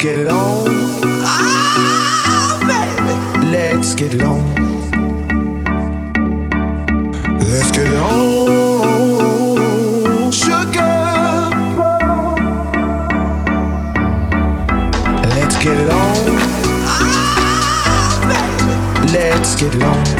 Get it on. Oh, baby. Let's get it on. Let's get it on. Sugar. Let's get it on. Ah, Let's get it on.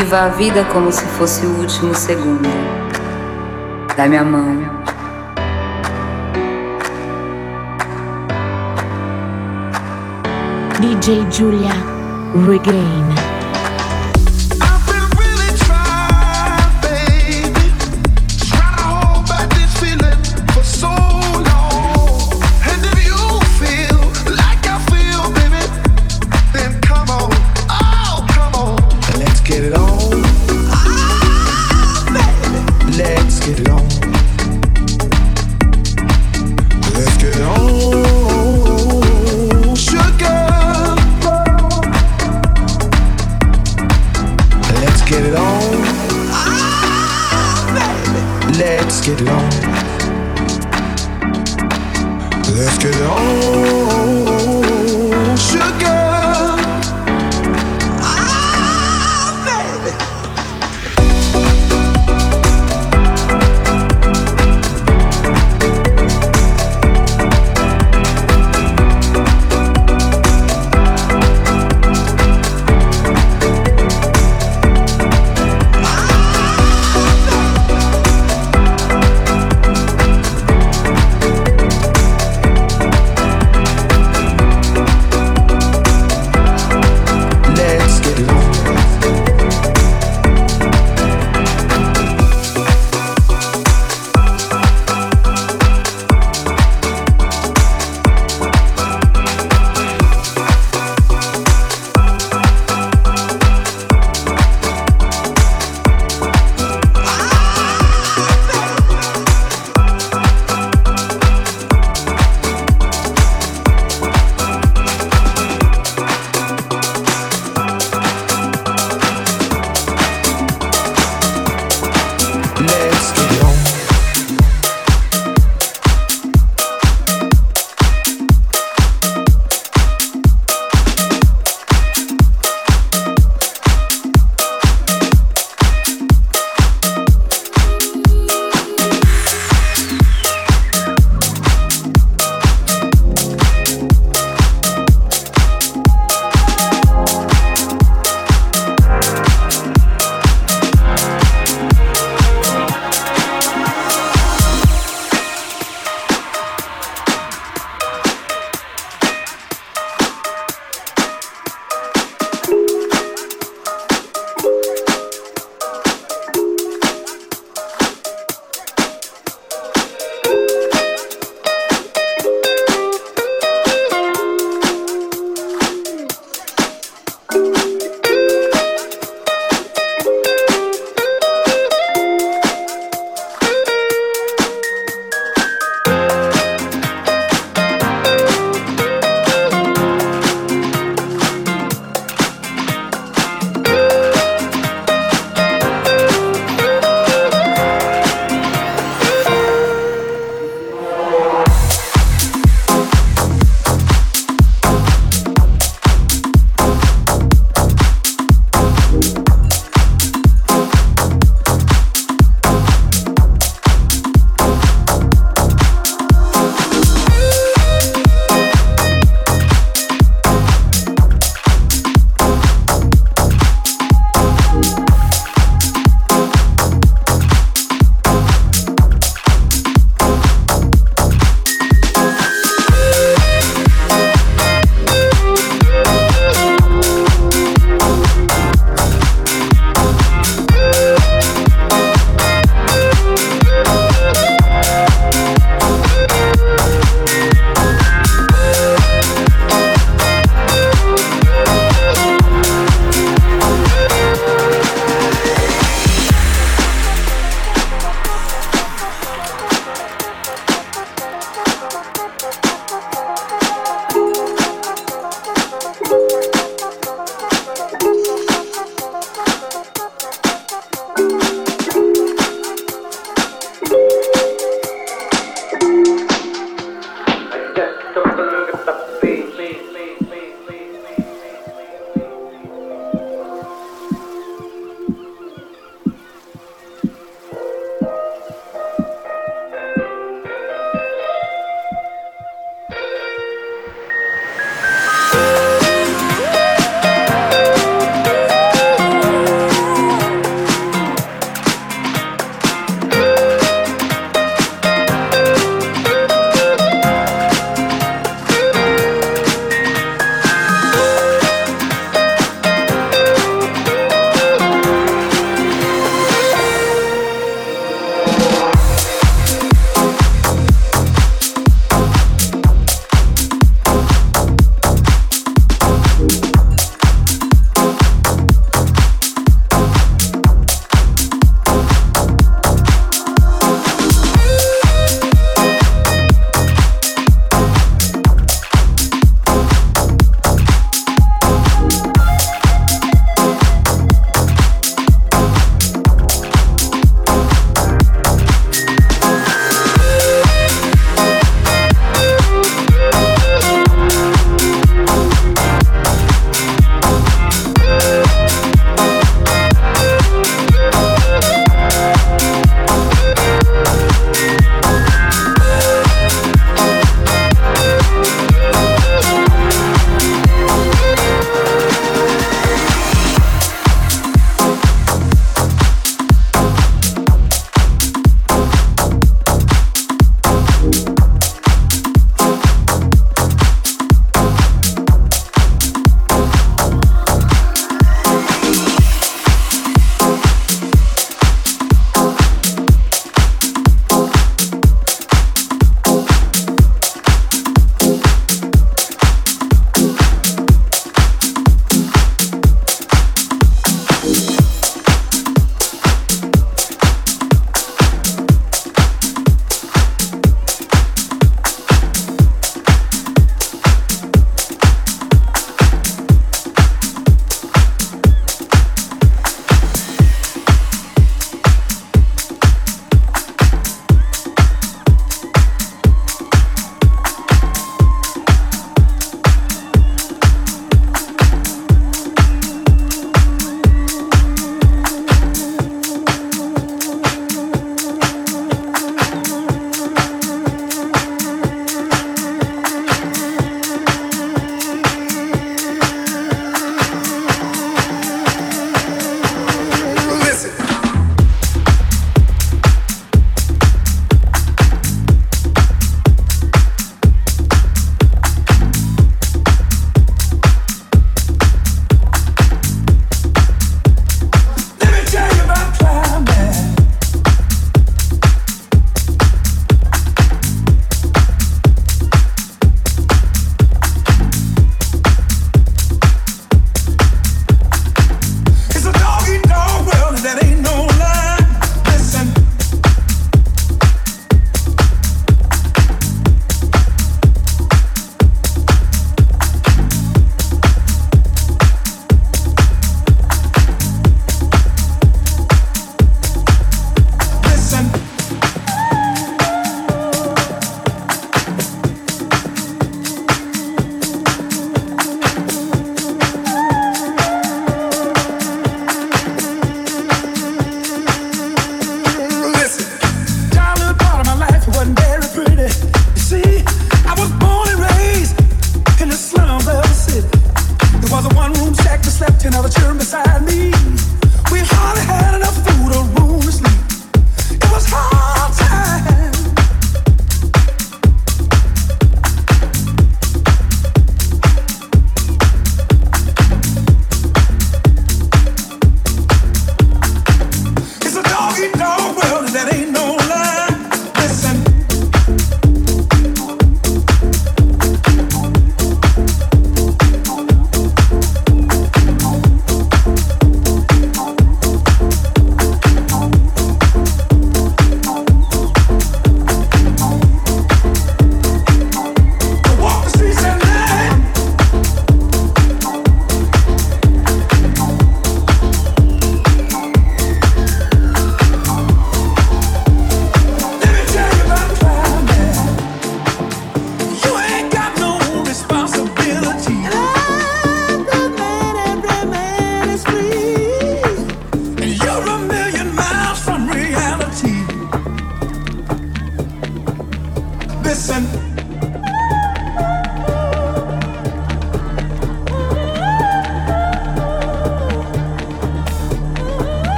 Viva a vida como se fosse o último segundo. Dá-me a mão. DJ Julia Regain.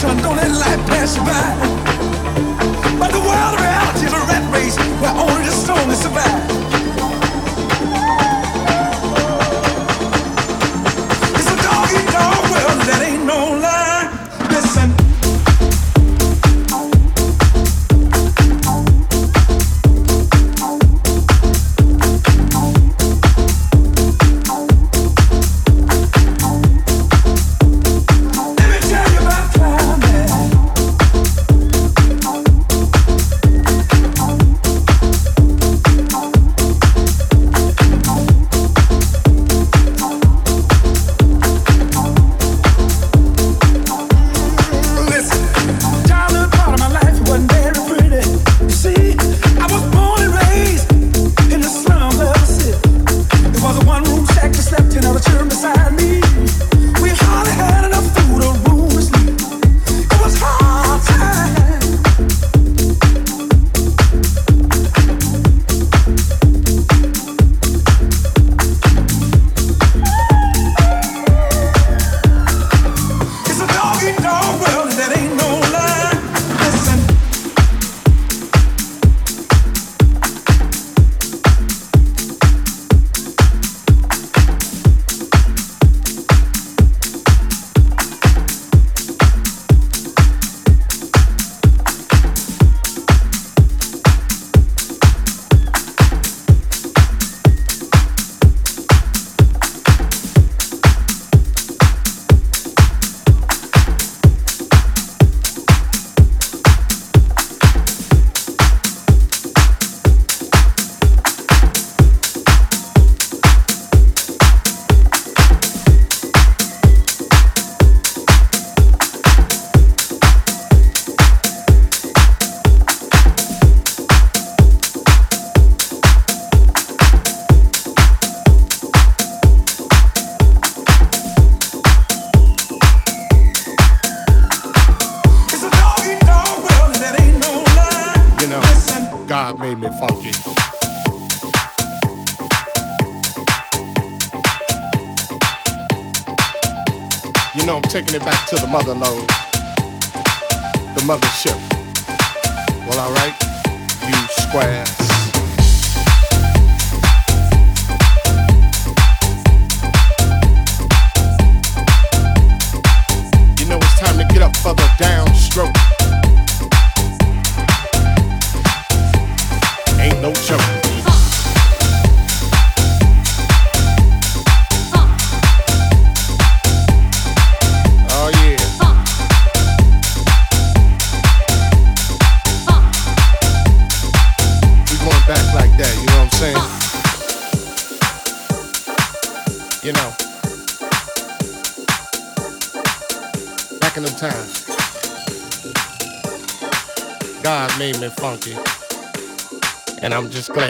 Just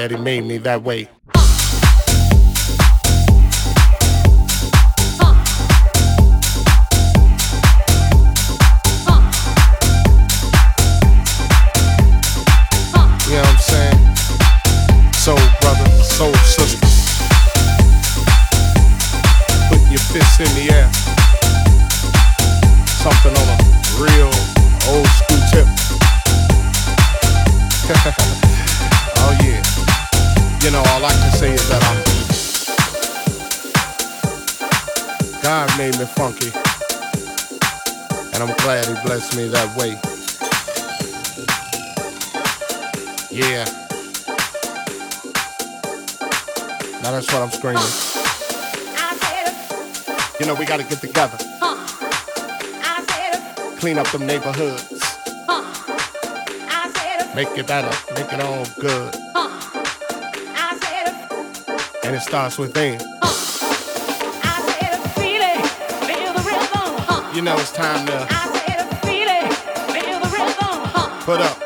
glad he made me that way. Me that way. Yeah. Now that's what I'm screaming. You know, we gotta get together. clean up them neighborhoods. Make it better, make it all good. And it starts within. You know it's time to put up.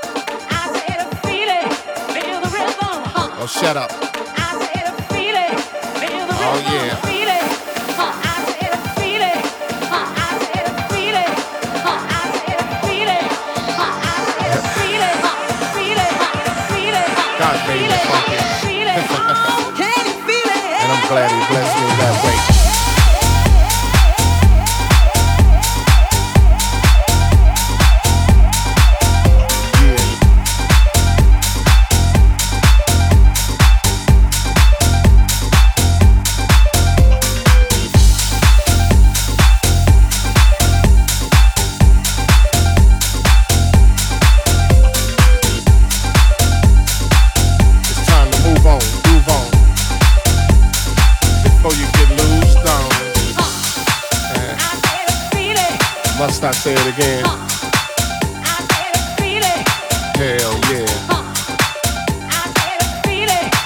Or oh, shut up. Oh yeah. God made me funky. and I'm glad he blessed me that way. Must I say it again? Hell yeah.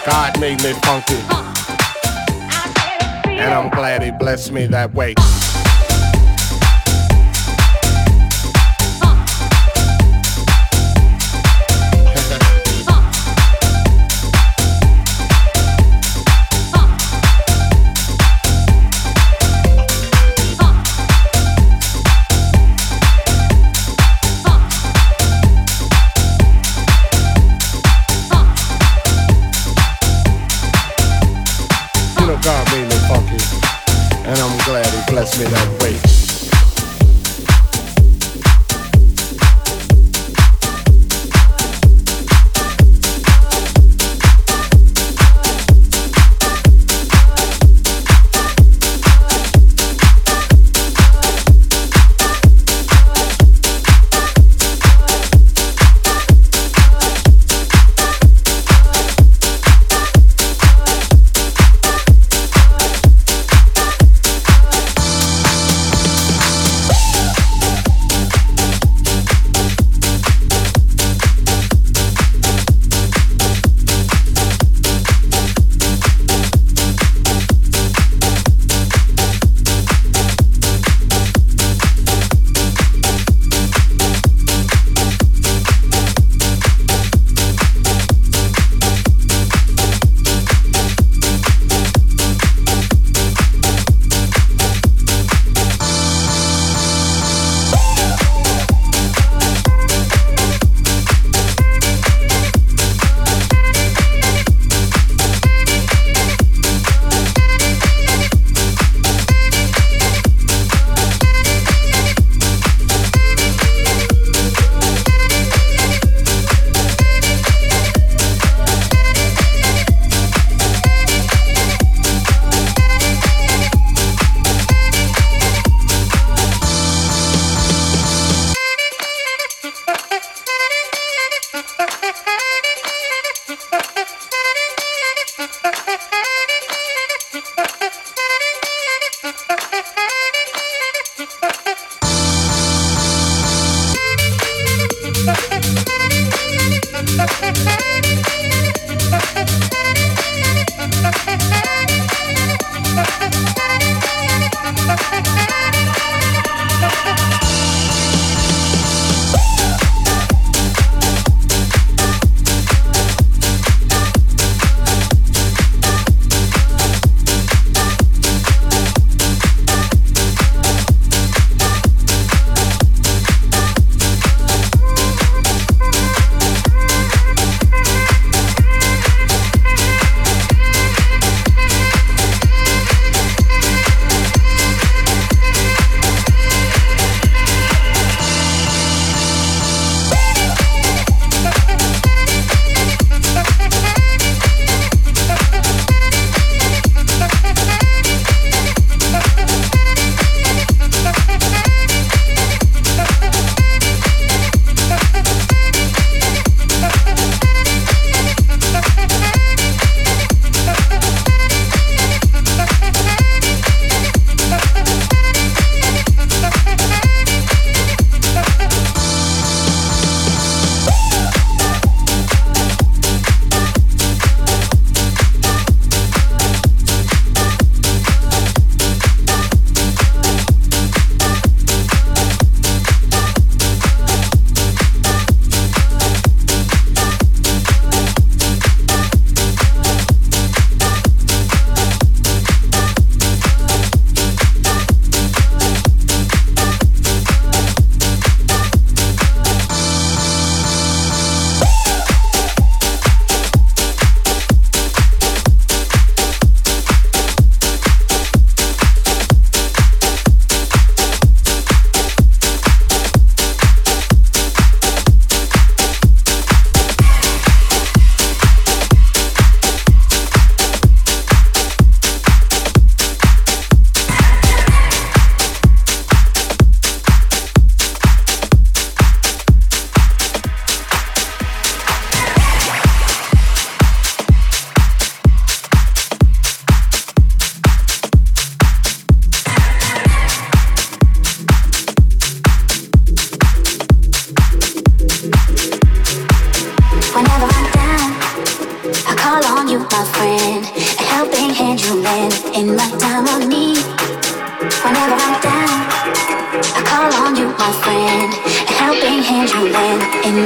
God made me funky. And I'm glad he blessed me that way. Me that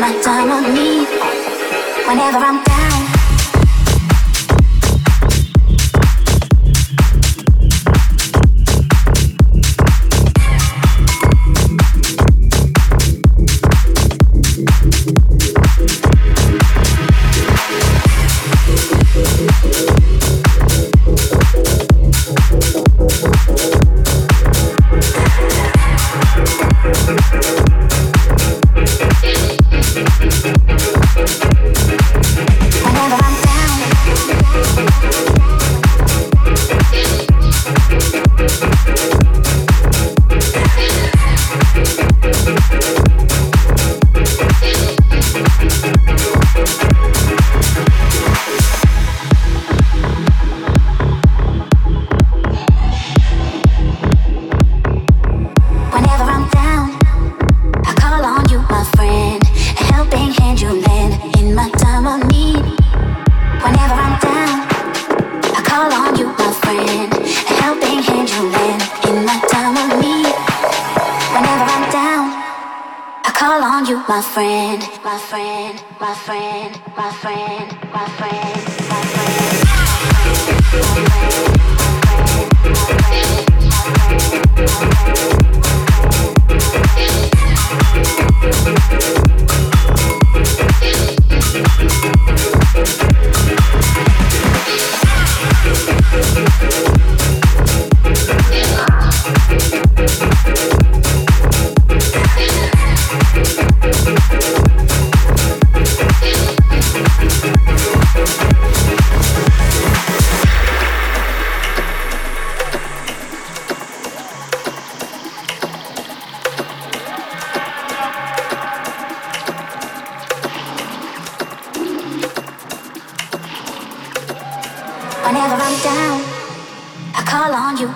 my time on need. Whenever I'm down.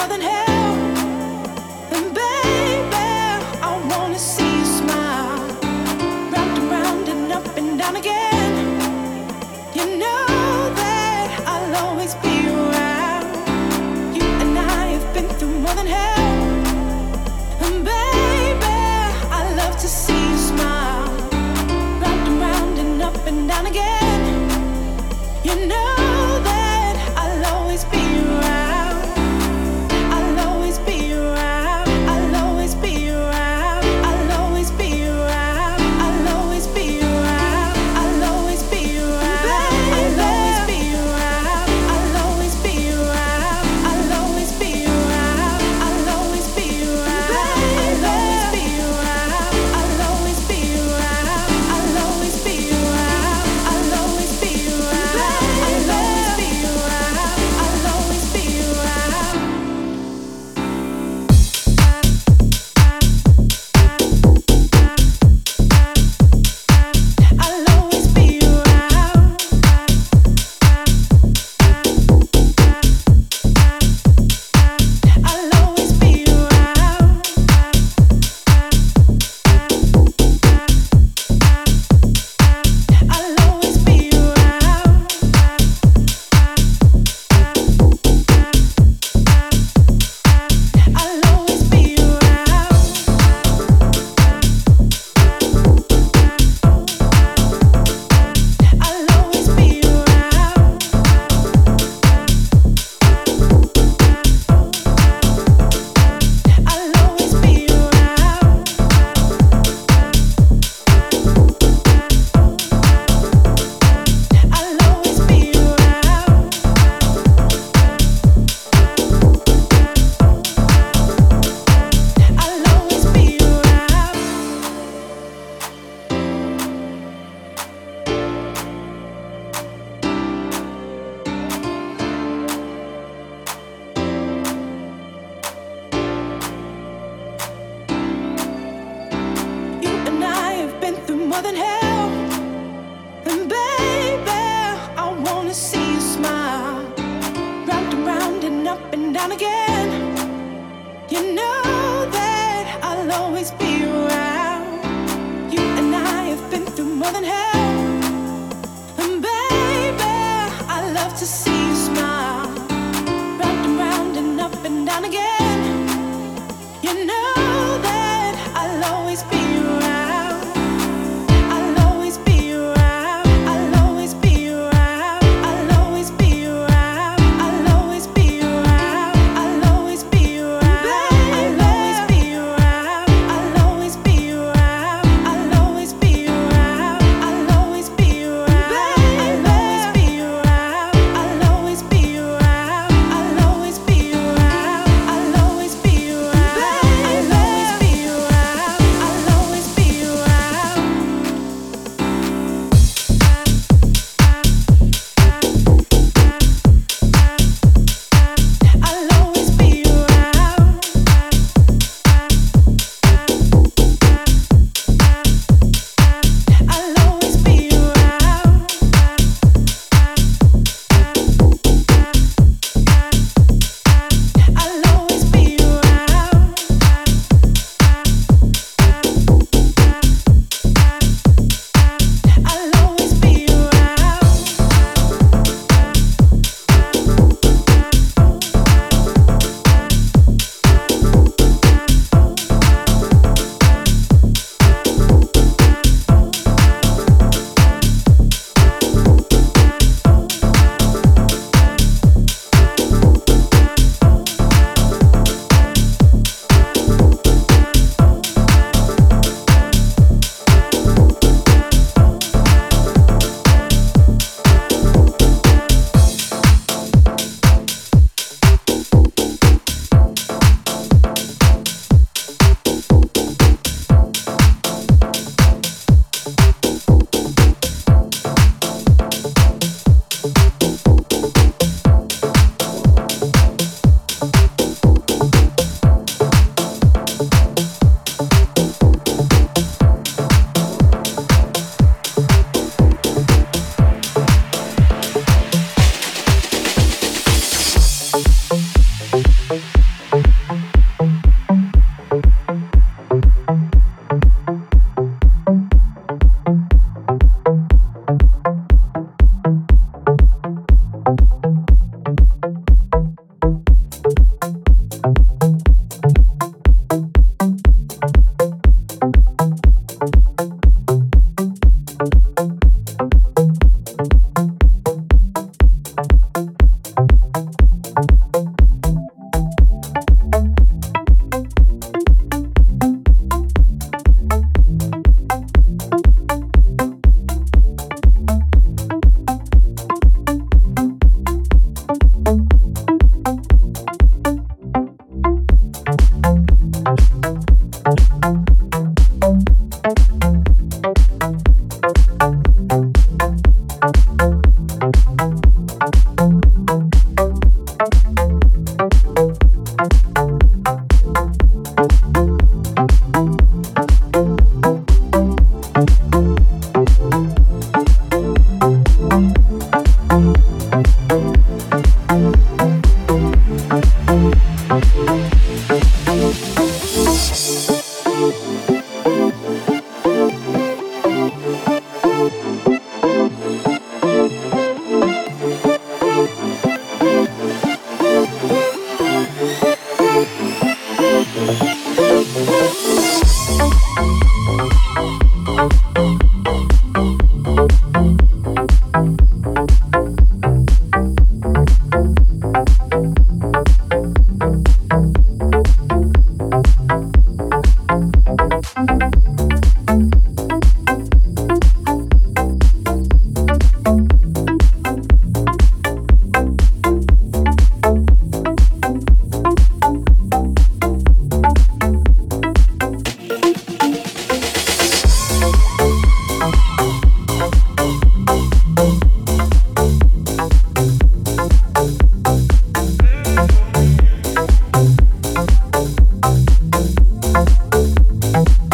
You know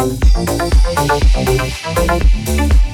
Thank you.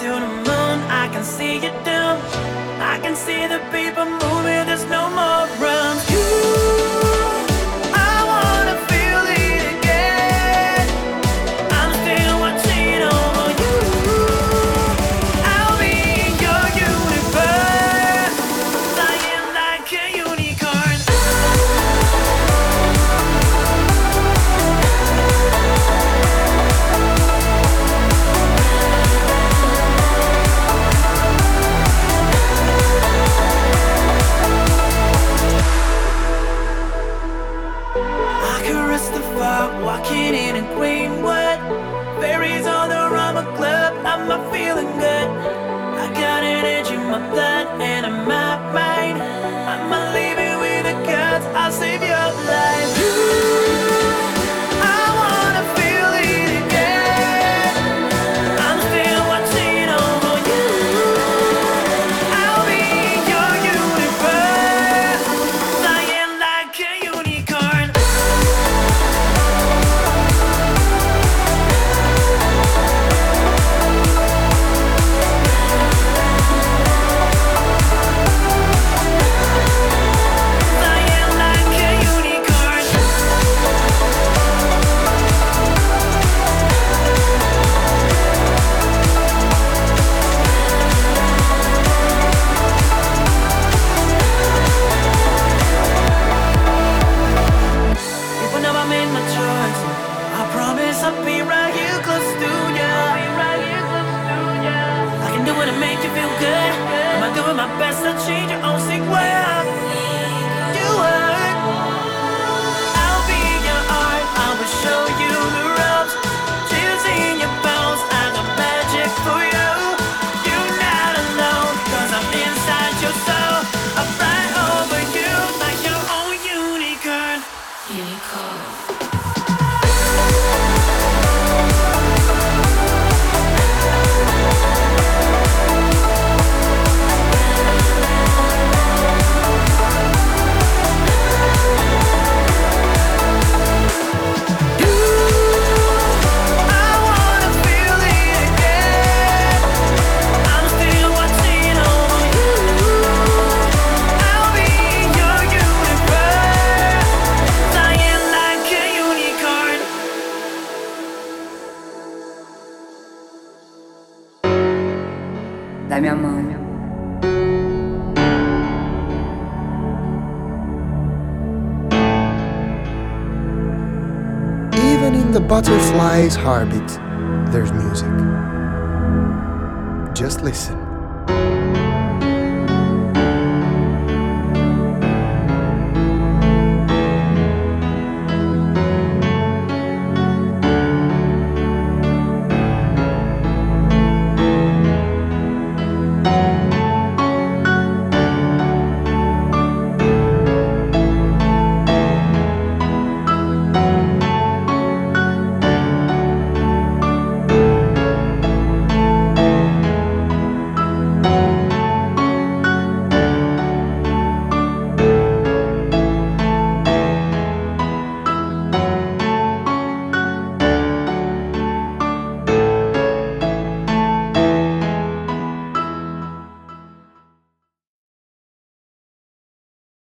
to the moon, I can see you down. I can see the people moving,